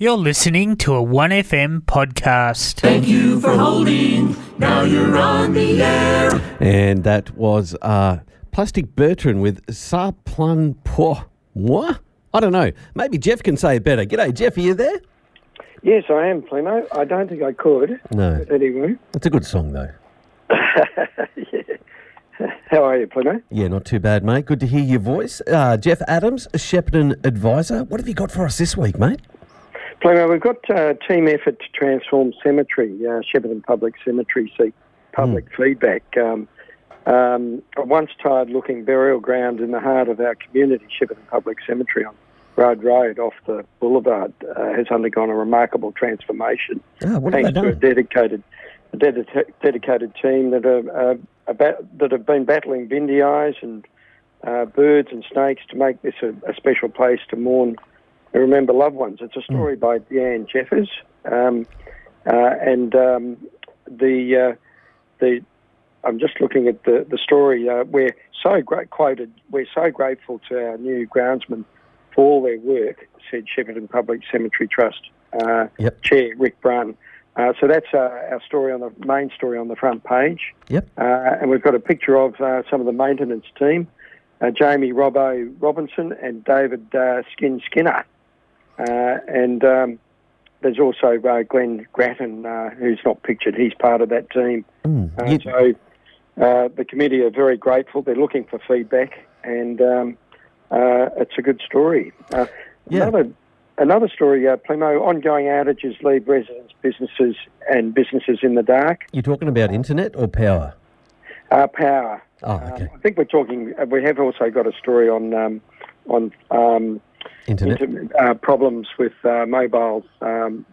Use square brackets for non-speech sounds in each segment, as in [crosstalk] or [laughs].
You're listening to a 1FM podcast. Thank you for holding. Now you're on the air. And that was uh, Plastic Bertrand with Sa Plun Po. What? I don't know. Maybe Geoff can say it better. G'day, Geoff. Are you there? Yes, I am, Plemo. I don't think I could. No. But anyway. It's a good song, though. [laughs] How are you, Plemo? Yeah, not too bad, mate. Good to hear your voice. Uh, Geoff Adams, a Shepparton Adviser. What have you got for us this week, mate? We've got uh, team effort to transform cemetery, uh, Shepparton Public Cemetery, seek public feedback. Um, um, a once tired-looking burial ground in the heart of our community, Shepparton Public Cemetery on Road Road off the boulevard, uh, has undergone a remarkable transformation. Ah, thanks to a dedicated, a dedica- dedicated team that are uh, about, that have been battling bindi eyes and uh, birds and snakes to make this a, a special place to mourn remember loved ones. It's a story by Deanne Jeffers, um, uh, and um, the uh, the I'm just looking at the the story. Uh, we're so great quoted. We're so grateful to our new groundsmen for all their work," said Shepparton Public Cemetery Trust uh, Yep. Chair Rick Brun. Uh, so that's uh, our story on the main story on the front page. Yep. Uh, and we've got a picture of uh, some of the maintenance team, uh, Jamie Robbo Robinson and David uh, Skin Skinner. Uh, and um, there's also uh, Glenn Grattan, uh, who's not pictured. He's part of that team. Mm, Uh, so uh, the committee are very grateful. They're looking for feedback, and um, uh, it's a good story. Uh, Yeah. Another, another story, uh, Plemo, ongoing outages leave residents, businesses, and businesses in the dark. You're talking about internet or power? Uh, power. Oh, Um, okay. I think we're talking. We have also got a story on um, on um, Internet. inter- uh, problems with uh, mobile um,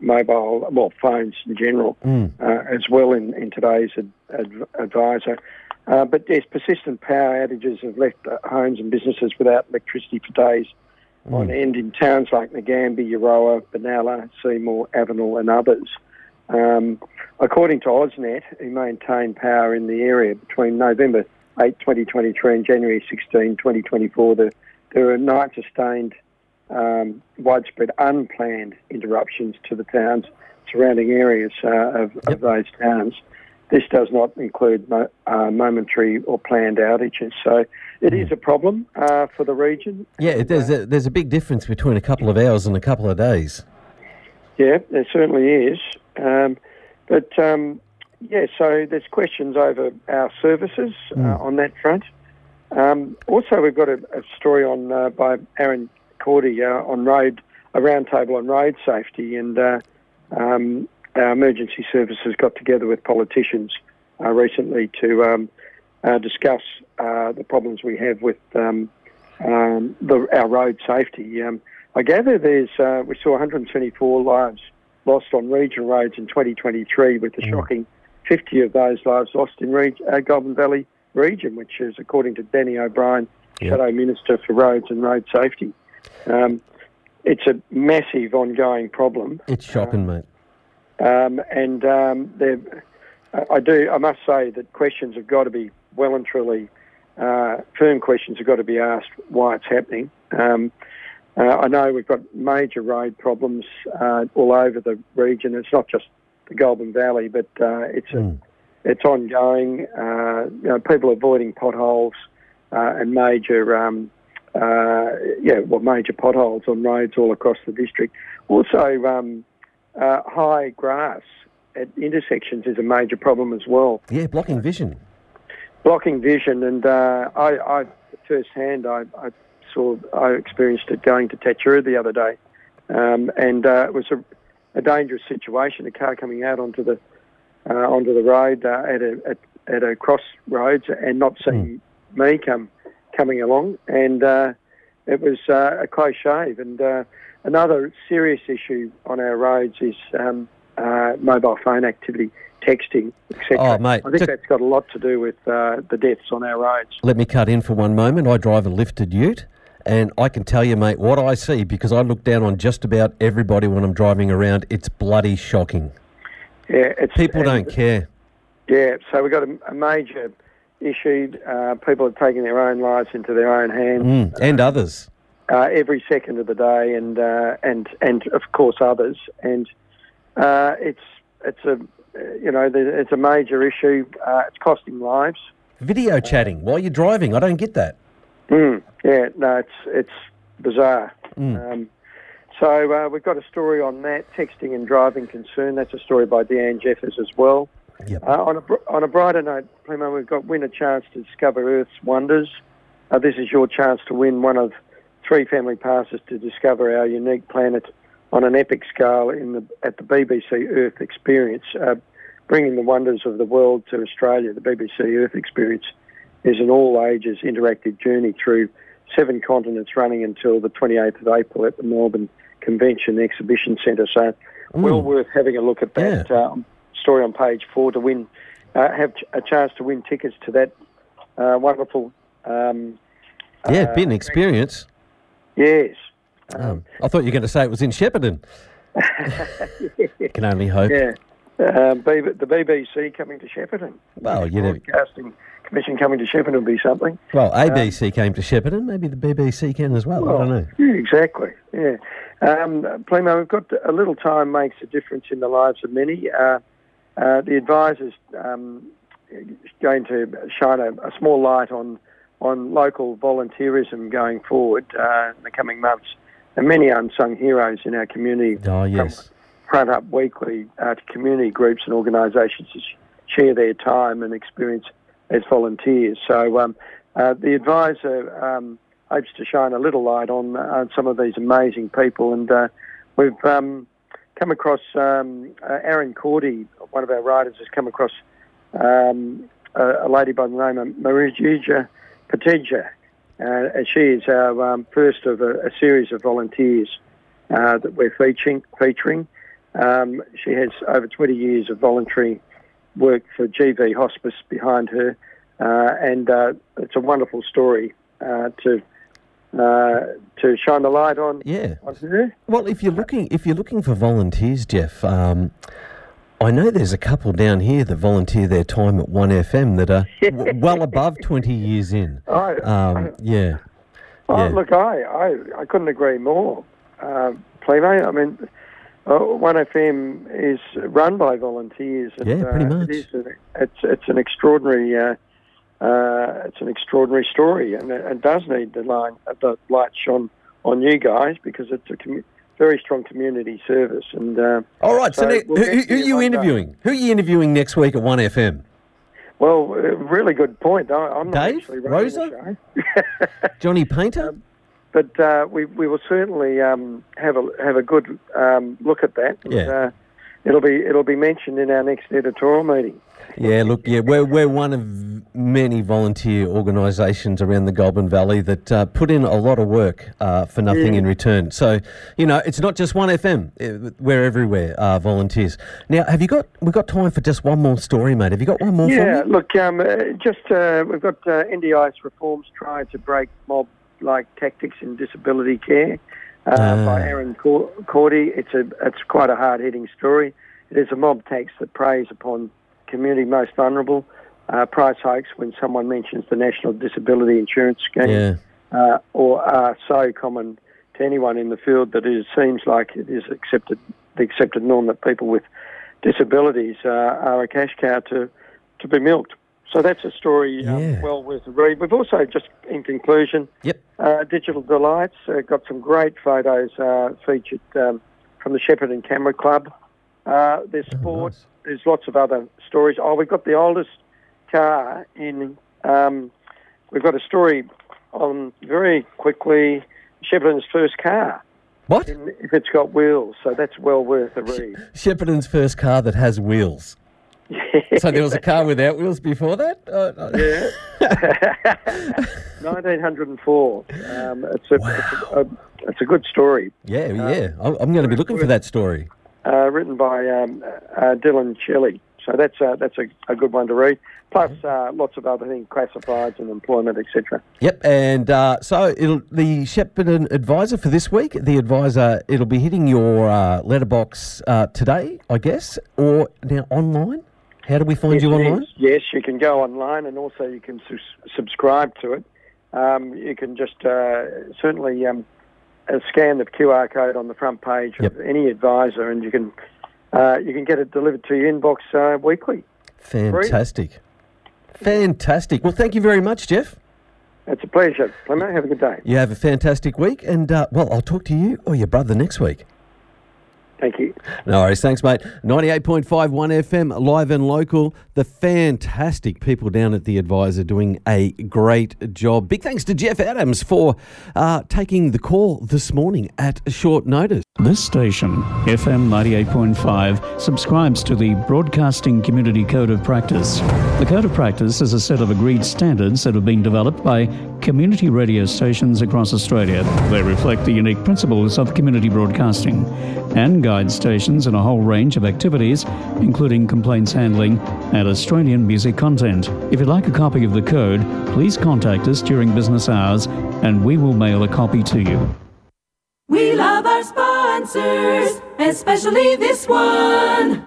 mobile well phones in general Mm. uh, as well in, in today's ad, ad, adviser. Uh, but yes, persistent power outages have left uh, homes and businesses without electricity for days on end in towns like Nagambie, Euroa, Benalla, Seymour, Avenel and others. Um, according to AusNet, who maintain power in the area between November 8, 2023 and January 16, 2024, the, there were nine sustained um, widespread unplanned interruptions to the towns surrounding areas uh, of, of those towns. This does not include mo- uh, momentary or planned outages. So it is a problem uh, for the region. Yeah, there's a, there's a big difference between a couple of hours and a couple of days. Yeah, there certainly is. Um, but um, yeah, so there's questions over our services uh, on that front. Um, also, we've got a, a story on uh, by Aaron Cordy uh, on road a roundtable on road safety, and uh, um, our emergency services got together with politicians uh, recently to um, uh, discuss uh, the problems we have with um, um, the, our road safety. Um, I gather there's uh, we saw 174 lives lost on regional roads in 2023, with a shocking 50 of those lives lost in reg- uh, Goulburn Valley region, which is according to Danny O'Brien, Yep. Shadow Minister for Roads and Road Safety. Um, it's a massive ongoing problem. It's shocking, mate. Um, and um, I- I do. I must say that questions have got to be well and truly uh, firm. Questions have got to be asked why it's happening. Um, uh, I know we've got major road problems uh, all over the region. It's not just the Goulburn Valley, but uh, it's a, Mm. It's ongoing. Uh, you know, people avoiding potholes uh, and major. Um, uh, yeah, well, major potholes on roads all across the district. Also, um, uh, high grass at intersections is a major problem as well, Yeah, blocking vision. blocking vision. And uh, I, I firsthand, I, I saw, I experienced it going to Tatura the other day, um, and uh, it was a, a dangerous situation. A car coming out onto the uh, onto the road uh, at a at, at a crossroads and not seeing me come coming along, and uh, it was uh, a close shave. And uh, another serious issue on our roads is um, uh, mobile phone activity, texting, etc. Oh, mate, I think just- that's got a lot to do with uh, the deaths on our roads. Let me cut in for one moment. I drive a lifted ute, and I can tell you, mate, what I see because I look down on just about everybody when I'm driving around. It's bloody shocking. Yeah, it's, People don't care. Yeah, so we've got a, a major issue. Uh, people are taking their own lives into their own hands. Mm, and others. uh, every second of the day, and uh, and and of course others. And uh, it's it's a you know the- it's a major issue. Uh, it's costing lives. Video chatting while you're driving. I don't get that. Mm, yeah, no, it's it's bizarre. Um, so uh, we've got a story on that texting and driving concern. That's a story by Deanne Jeffers as well. Yep. Uh, on a br- on a brighter note, Plemo, we've got win a chance to discover Earth's wonders. Uh, this is your chance to win one of three family passes to discover our unique planet on an epic scale in the at the BBC Earth Experience, uh, bringing the wonders of the world to Australia. The BBC Earth Experience is an all ages interactive journey through seven continents running until the 28th of April at the Melbourne Convention Exhibition Centre. So, well worth having a look at that um, story on page four to win, uh, have ch- a chance to win tickets to that uh, wonderful. Um, Yeah, uh, been an experience. Yes. Um, I thought you were going to say it was in Shepparton. [laughs] Can only hope. Yeah. Um, B- the BBC coming to Shepparton. Well, you know- Broadcasting Commission coming to Shepparton would be something. Well, ABC came to Shepparton. Maybe the BBC can as well. I don't know. Yeah, exactly. Yeah. Um, Plemo, we've got a little time makes a difference in the lives of many. Uh, uh, the adviser's um, going to shine a, a small light on on local volunteerism going forward uh, in the coming months. And many unsung heroes in our community Oh, yes. front up weekly uh, to community groups and organisations to sh- share their time and experience as volunteers. So um, uh, the adviser um, hopes to shine a little light on, uh, some of these amazing people, and uh, we've um, come across um, uh, Aaron Cordy, one of our writers, has come across um, a, a lady by the name of Marija Pateja. Uh, and she is our um, first of a, a series of volunteers uh, that we're featuring. featuring. Um, she has over 20 years of voluntary work for GV Hospice behind her, uh, and it's a wonderful story uh, to uh, to shine the light on, Yeah. on her. Well, if you're looking if you're looking for volunteers, Geoff, um, I know there's a couple down here that volunteer their time at One FM that are [laughs] w- well above 20 years in. I, Um, yeah. Oh, Yeah. look, I, I, I couldn't agree more. Uh, I mean, uh, 1FM is run by volunteers. And, Yeah, pretty uh, much. It is an, it's, it's an extraordinary, uh, uh, it's an extraordinary story, and it, does need the line, uh, the light shone on you guys because it's a commu- very strong community service. And uh, All right. So, So ne- we'll who, who are you one day. interviewing? Who are you interviewing next week at One FM? well, uh, really good point. I, I'm not Dave? actually Rosa? [laughs] Johnny Painter? but uh, we we will certainly um, have a have a good um, look at that. And, Yeah. It'll be it'll be mentioned in our next editorial meeting. Yeah, look, yeah, we're, we're one of many volunteer organisations around the Goulburn Valley that uh, put in a lot of work uh, for nothing in return. So, you know, it's not just one FM; uh, we're everywhere, uh, volunteers. Now, have you got? We've got time for just one more story, mate. Have you got one more Yeah, for me? look, um, uh, just uh, we've got uh, NDIS reforms trying to break mob-like tactics in disability care uh, Ah. by Aaron Cordy. It's a it's quite a hard-hitting story. It is a mob tax that preys upon community most vulnerable. Uh, price hikes when someone mentions the National Disability Insurance Scheme. Yeah, uh, or are so common to anyone in the field that it seems like it is accepted the accepted norm that people with disabilities uh, are a cash cow to, to be milked. So that's a story um, Yeah. well worth a read. We've also, just in conclusion, yep. uh, Digital Delights uh, got some great photos uh, featured um, from the Shepparton Camera Club. Uh, there's sport. nice. There's lots of other stories. Oh, we've got the oldest car in. Um, we've got a story on very quickly Shepparton's first car, What? in, if it's got wheels. So that's well worth a read. Shepparton's first car that has wheels. [laughs] So there was a car without wheels before that. Uh, uh, Yeah. [laughs] [laughs] 1904. Um, it's, a, it's, a, it's a good story. yeah, yeah. I'm, I'm going to be looking for that story. uh, written by um, uh, Dylan Shelley. So that's uh, that's a, a good one to read. Plus uh, lots of other things, classifieds and employment, etc. Yep, and uh, so it'll, the Shepparton Adviser for this week, the Adviser, it'll be hitting your uh, letterbox uh, today, I guess, or now online. How do we find you Yes, it online? Yes, you can go online, and also you can sus subscribe to it. Um, you can just uh, certainly um, uh, scan the QR code on the front page Yep. of any adviser, and you can uh, you can get it delivered to your inbox uh, weekly. Fantastic. Fantastic. Well, thank you very much, Geoff. It's a pleasure, Clement. Have a good day. You have a fantastic week, and uh, well, I'll talk to you or your brother next week. Thank you. No worries. Thanks, mate. 98.5 1 FM, live and local. The fantastic people down at The Adviser doing a great job. Big thanks to Geoff Adams for uh, taking the call this morning at short notice. This station, FM 98.5, subscribes to the Broadcasting Community Code of Practice. The Code of Practice is a set of agreed standards that have been developed by community radio stations across Australia. They reflect the unique principles of community broadcasting and guide stations in a whole range of activities, including complaints handling and Australian music content. If you'd like a copy of the code, please contact us during business hours and we will mail a copy to you. We love our sponsors, especially this one.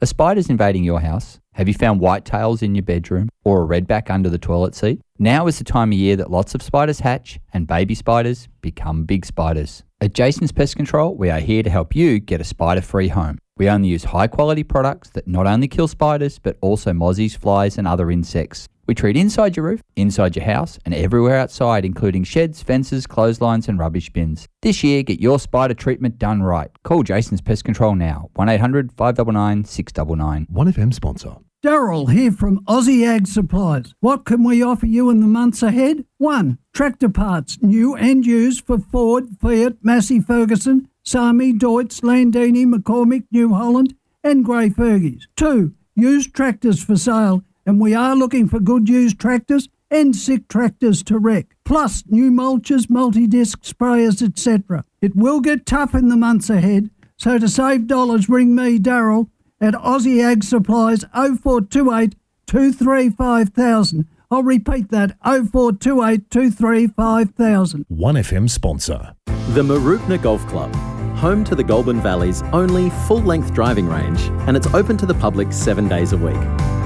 A spiders invading your house? Have you found whitetails in your bedroom or a redback under the toilet seat? Now is the time of year that lots of spiders hatch and baby spiders become big spiders. At Jason's Pest Control, we are here to help you get a spider free home. We only use high quality products that not only kill spiders but also mozzies, flies, and other insects. We treat inside your roof, inside your house, and everywhere outside, including sheds, fences, clotheslines, and rubbish bins. This year, get your spider treatment done right. Call Jason's Pest Control now 1 800 599 699. 1FM sponsor. Daryl here from Aussie Ag Supplies. What can we offer you in the months ahead? 1. Tractor parts, new and used for Ford, Fiat, Massey Ferguson, SAME, Deutz, Landini, McCormick, New Holland, and Grey Fergies. 2. Used tractors for sale, and we are looking for good used tractors and sick tractors to wreck. Plus, new mulches, multi-disc sprayers, etc. It will get tough in the months ahead, so to save dollars, ring me, Daryl, at Aussie Ag Supplies 0428 235,000. I'll repeat that 0428 235,000. 1FM sponsor. The Mooroopna Golf Club, home to the Goulburn Valley's only full length driving range, and it's open to the public seven days a week.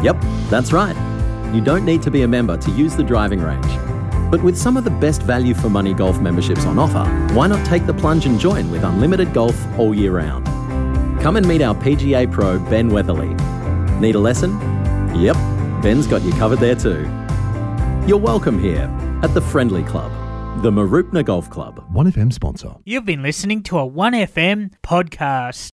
Yep, that's right. You don't need to be a member to use the driving range. But with some of the best value for money golf memberships on offer, why not take the plunge and join with unlimited golf all year round? Come and meet our PGA pro, Ben Weatherly. Need a lesson? Yep, Ben's got you covered there too. You're welcome here at the Friendly Club, the Mooroopna Golf Club. 1FM sponsor. You've been listening to a 1FM podcast.